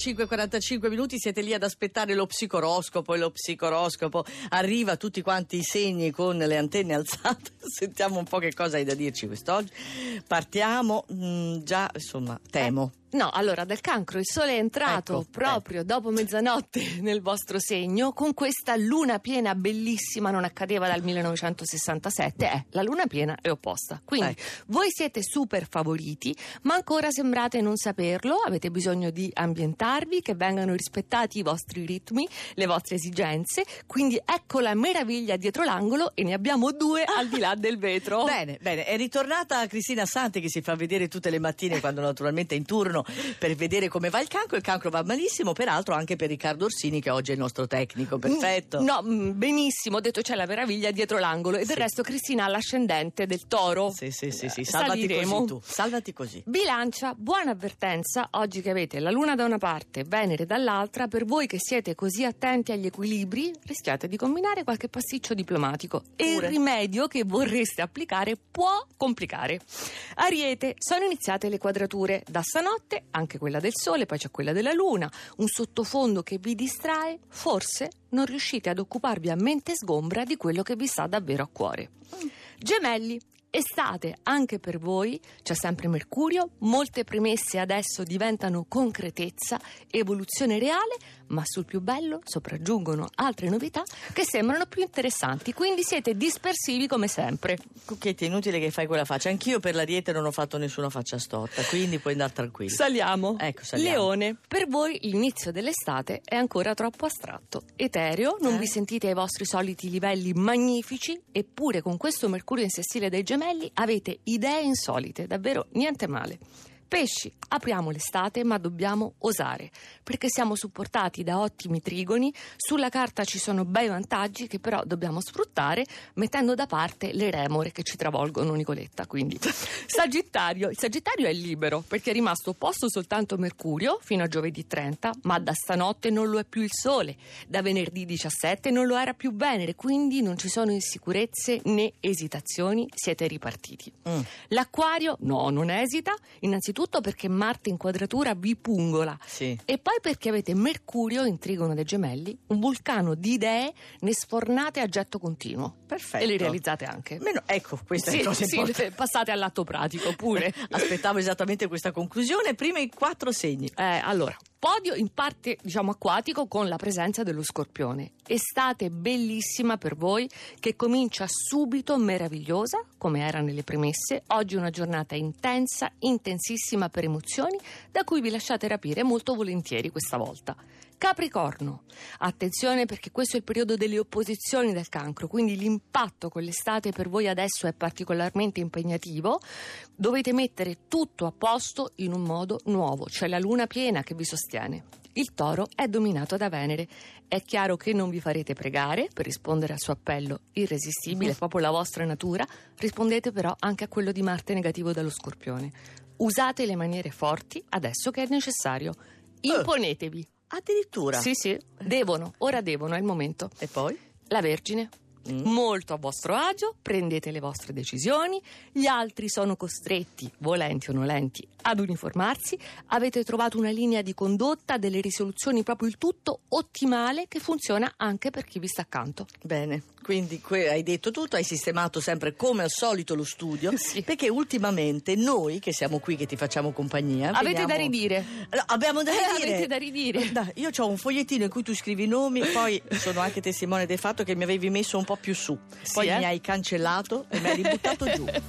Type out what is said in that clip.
5.45 minuti siete lì ad aspettare lo psicoroscopo e lo psicoroscopo arriva tutti quanti i segni con le antenne alzate. Sentiamo un po' che cosa hai da dirci quest'oggi. Partiamo mh, mm, già insomma temo No, allora dal cancro il sole è entrato Ecco, proprio dopo mezzanotte nel vostro segno con questa luna piena bellissima, non accadeva dal 1967, eh, la luna piena è opposta. Quindi Ecco. voi siete super favoriti, ma ancora sembrate non saperlo, avete bisogno di ambientarvi, che vengano rispettati i vostri ritmi, le vostre esigenze, quindi ecco la meraviglia dietro l'angolo e ne abbiamo due al di là del vetro. Bene, bene, è ritornata Cristina Santi che si fa vedere tutte le mattine quando naturalmente è in turno per vedere come va il cancro. Il cancro va malissimo, peraltro anche per Riccardo Orsini che oggi è il nostro tecnico, perfetto. Mm, No, mm, benissimo, ho detto c'è la meraviglia dietro l'angolo e del Sì. resto Cristina ha l'ascendente del toro. Sì, sì, sì, sì, Eh, salvati saliremo. così tu, salvati così. Bilancia, buona avvertenza, oggi che avete la luna da una parte, Venere dall'altra, per voi che siete così attenti agli equilibri, rischiate di combinare qualche pasticcio diplomatico e il rimedio che vorreste applicare può complicare. Ariete, sono iniziate le quadrature da stanotte, anche quella del Sole, poi c'è quella della Luna, un sottofondo che vi distrae, forse non riuscite ad occuparvi a mente sgombra di quello che vi sta davvero a cuore. Gemelli, estate anche per voi, c'è sempre Mercurio, molte premesse adesso diventano concretezza, evoluzione reale, ma sul più bello sopraggiungono altre novità che sembrano più interessanti, quindi siete dispersivi come sempre. Cucchetti, è inutile che fai quella faccia. Anch'io per l'ariete non ho fatto nessuna faccia storta, quindi puoi andare tranquillo. Saliamo. Ecco, saliamo. Leone, per voi l'inizio dell'estate è ancora troppo astratto. Etereo, non Eh? vi sentite ai vostri soliti livelli magnifici, eppure con questo Mercurio in sessile dei gemelli avete idee insolite, davvero niente male. Pesci, apriamo l'estate ma dobbiamo osare, perché siamo supportati da ottimi trigoni, sulla carta ci sono bei vantaggi che però dobbiamo sfruttare mettendo da parte le remore che ci travolgono Nicoletta. Quindi Sagittario, il Sagittario è libero perché è rimasto opposto soltanto Mercurio fino a giovedì 30, ma da stanotte non lo è più il Sole, da venerdì 17 non lo era più Venere, quindi non ci sono insicurezze né esitazioni, siete ripartiti. Mm. L'Acquario no, non esita, innanzitutto perché Marte in quadratura vi pungola Sì. e poi perché avete Mercurio in trigono dei gemelli, un vulcano di idee ne sfornate a getto continuo. Perfetto. E le realizzate anche. Meno- ecco, questa è Sì, la cosa sì, importante. passate all'atto pratico pure. Aspettavo esattamente questa conclusione. Prima i quattro segni. Eh, allora, podio in parte diciamo acquatico con la presenza dello scorpione. Estate bellissima per voi che comincia subito meravigliosa, come era nelle premesse. Oggi una giornata intensa, intensissima per emozioni, da cui vi lasciate rapire molto volentieri questa volta. Capricorno, attenzione perché questo è il periodo delle opposizioni del cancro, quindi l'impatto con l'estate per voi adesso è particolarmente impegnativo. Dovete mettere tutto a posto in un modo nuovo, c'è la luna piena che vi sostiene. Il toro è dominato da Venere. È chiaro che non vi farete pregare per rispondere al suo appello irresistibile, è proprio la vostra natura. Rispondete però anche a quello di Marte negativo dallo scorpione. Usate le maniere forti adesso che è necessario. Imponetevi. Addirittura. Sì, sì, devono, ora devono, è il momento. E poi? La Vergine. Mm. Molto a vostro agio, prendete le vostre decisioni, gli altri sono costretti, volenti o nolenti, ad uniformarsi, avete trovato una linea di condotta, delle risoluzioni, proprio il tutto ottimale che funziona anche per chi vi sta accanto. Bene, quindi que- hai detto tutto, hai sistemato sempre come al solito lo studio, Sì. perché ultimamente noi che siamo qui, che ti facciamo compagnia, Avete veniamo- da ridire. No, abbiamo da ridire. avete da ridire. Dai, io ho un fogliettino in cui tu scrivi i nomi, poi sono anche testimone del fatto che mi avevi messo un po' più su, poi eh? mi hai cancellato e mi hai ributtato giù.